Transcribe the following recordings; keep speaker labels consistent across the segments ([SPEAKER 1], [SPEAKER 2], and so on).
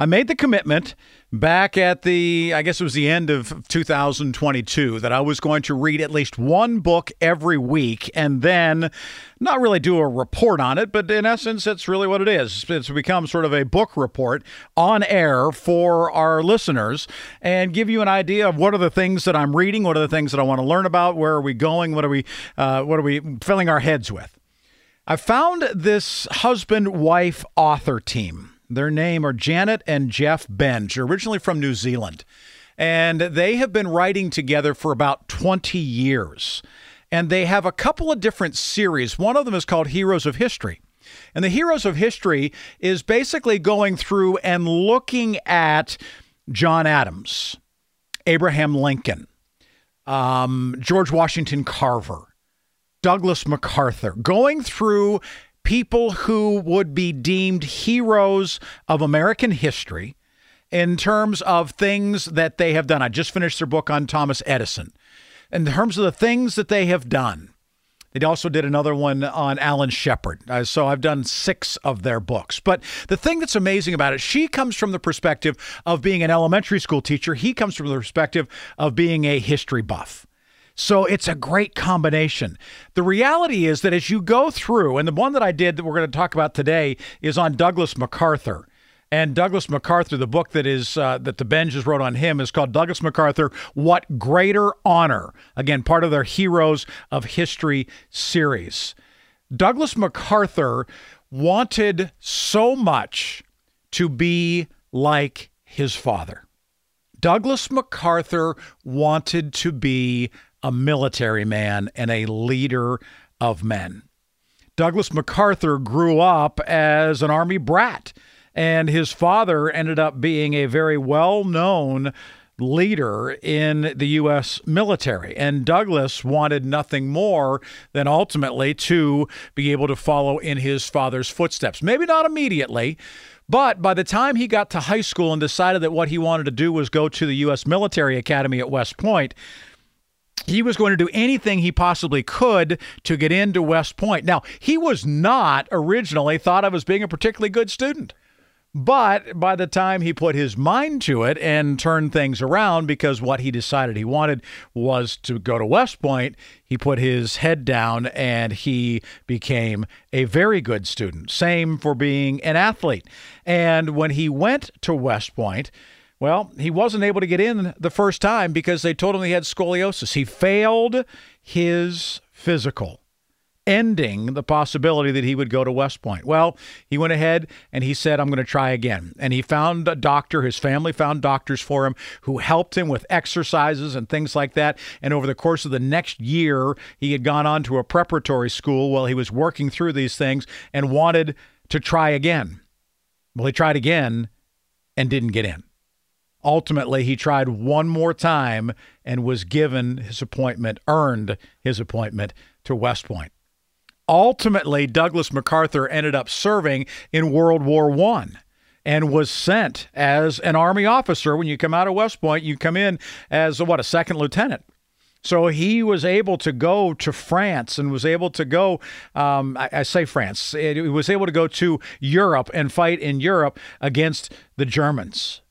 [SPEAKER 1] I made the commitment back at the, I guess it was the end of 2022, that I was going to read at least one book every week and then not really do a report on it, but in essence, it's really what it is. It's become sort of a book report on air for our listeners and give you an idea of what are the things that I'm reading, what are the things that I want to learn about, where are we going, what are we, uh, what are we filling our heads with. I found this husband wife author team. Their name are Janet and Geoff Benge, originally from New Zealand. And they have been writing together for about 20 years. And they have a couple of different series. One of them is called Heroes of History. And the Heroes of History is basically going through and looking at John Adams, Abraham Lincoln, um, George Washington Carver, Douglas MacArthur, going through people who would be deemed heroes of American history in terms of things that they have done. I just finished their book on Thomas Edison. In terms of the things that they have done, they also did another one on Alan Shepard. Uh, so I've done six of their books. But the thing that's amazing about it, she comes from the perspective of being an elementary school teacher. He comes from the perspective of being a history buff. So it's a great combination. The reality is that as you go through, and the one that I did that we're going to talk about today is on Douglas MacArthur. And Douglas MacArthur, the book that is uh, that the Benges wrote on him is called Douglas MacArthur: What Greater Honor? Again, part of their Heroes of History series. Douglas MacArthur wanted so much to be like his father. Douglas MacArthur wanted to be a military man and a leader of men. Douglas MacArthur grew up as an Army brat, and his father ended up being a very well known leader in the U.S. military. And Douglas wanted nothing more than ultimately to be able to follow in his father's footsteps. Maybe not immediately. But by the time he got to high school and decided that what he wanted to do was go to the U.S. Military Academy at West Point, he was going to do anything he possibly could to get into West Point. Now, he was not originally thought of as being a particularly good student. But by the time he put his mind to it and turned things around, because what he decided he wanted was to go to West Point, he put his head down and he became a very good student. Same for being an athlete. And when he went to West Point, well, he wasn't able to get in the first time because they told him he had scoliosis. He failed his physical, ending the possibility that he would go to West Point. Well, he went ahead and he said, I'm going to try again. And he found a doctor, his family found doctors for him who helped him with exercises and things like that. And over the course of the next year, he had gone on to a preparatory school while he was working through these things and wanted to try again. Well, he tried again and didn't get in. Ultimately, he tried one more time and was given his appointment, earned his appointment to West Point. Ultimately, Douglas MacArthur ended up serving in World War One and was sent as an Army officer. When you come out of West Point, you come in as what a second lieutenant. So he was able to go to France and was able to go, um, I, I, say France, he was able to go to Europe and fight in Europe against the Germans.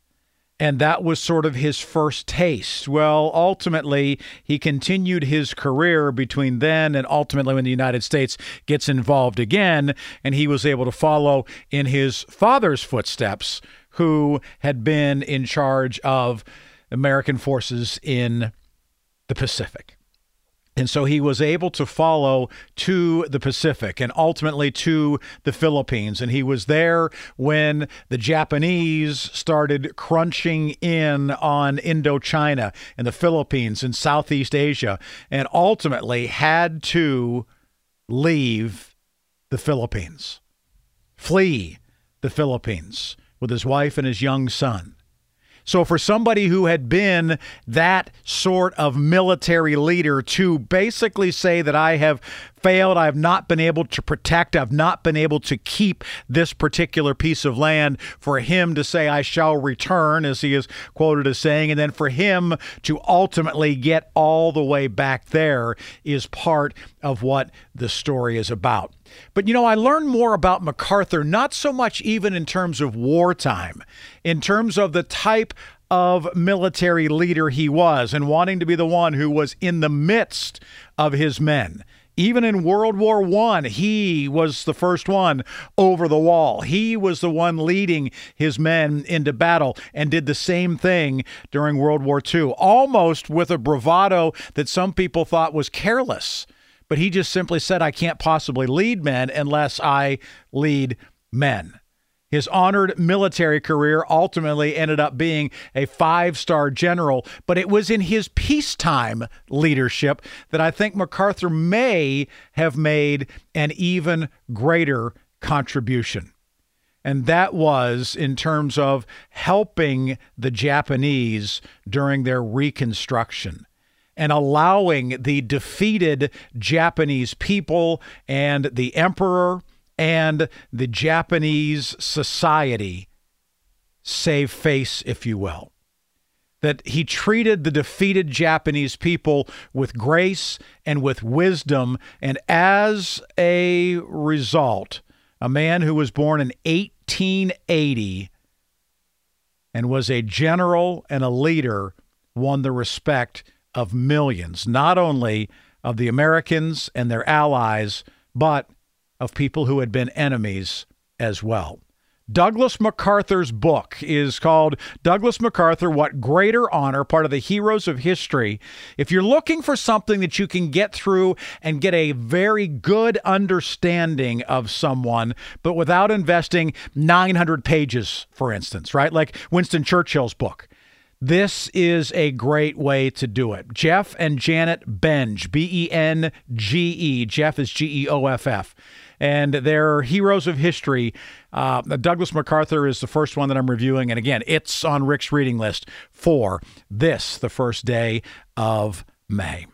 [SPEAKER 1] And that was sort of his first taste. Well, ultimately, he continued his career between then and ultimately when the United States gets involved again. And he was able to follow in his father's footsteps, who had been in charge of American forces in the Pacific. And so he was able to follow to the Pacific and ultimately to the Philippines. And he was there when the Japanese started crunching in on Indochina and the Philippines and Southeast Asia, and ultimately had to leave the Philippines, flee the Philippines with his wife and his young son. So, for somebody who had been that sort of military leader to basically say that I have failed. I have not been able to protect. I've not been able to keep this particular piece of land. For him to say, I shall return, as he is quoted as saying, and then for him to ultimately get all the way back there is part of what the story is about. But you know, I learned more about MacArthur, not so much even in terms of wartime, in terms of the type of military leader he was and wanting to be the one who was in the midst of his men. Even in World War One, he was the first one over the wall. He was the one leading his men into battle and did the same thing during World War II, almost with a bravado that some people thought was careless. But he just simply said, I can't possibly lead men unless I lead men. His honored military career ultimately ended up being a five star general, but it was in his peacetime leadership that I think MacArthur may have made an even greater contribution. And that was in terms of helping the Japanese during their reconstruction and allowing the defeated Japanese people and the emperor and the Japanese society save face, if you will. That he treated the defeated Japanese people with grace and with wisdom. And as a result, a man who was born in 1880 and was a general and a leader won the respect of millions, not only of the Americans and their allies, but of people who had been enemies as well. Douglas MacArthur's book is called Douglas MacArthur What Greater Honor, part of the Heroes of History. If you're looking for something that you can get through and get a very good understanding of someone, but without investing 900 pages, for instance, right? Like Winston Churchill's book. This is a great way to do it. Geoff and Janet Benge, B E N G E. Geoff is G E O F F and they're heroes of history. Uh, Douglas MacArthur is the first one that I'm reviewing, and again, it's on Rick's reading list for this, the first day of May.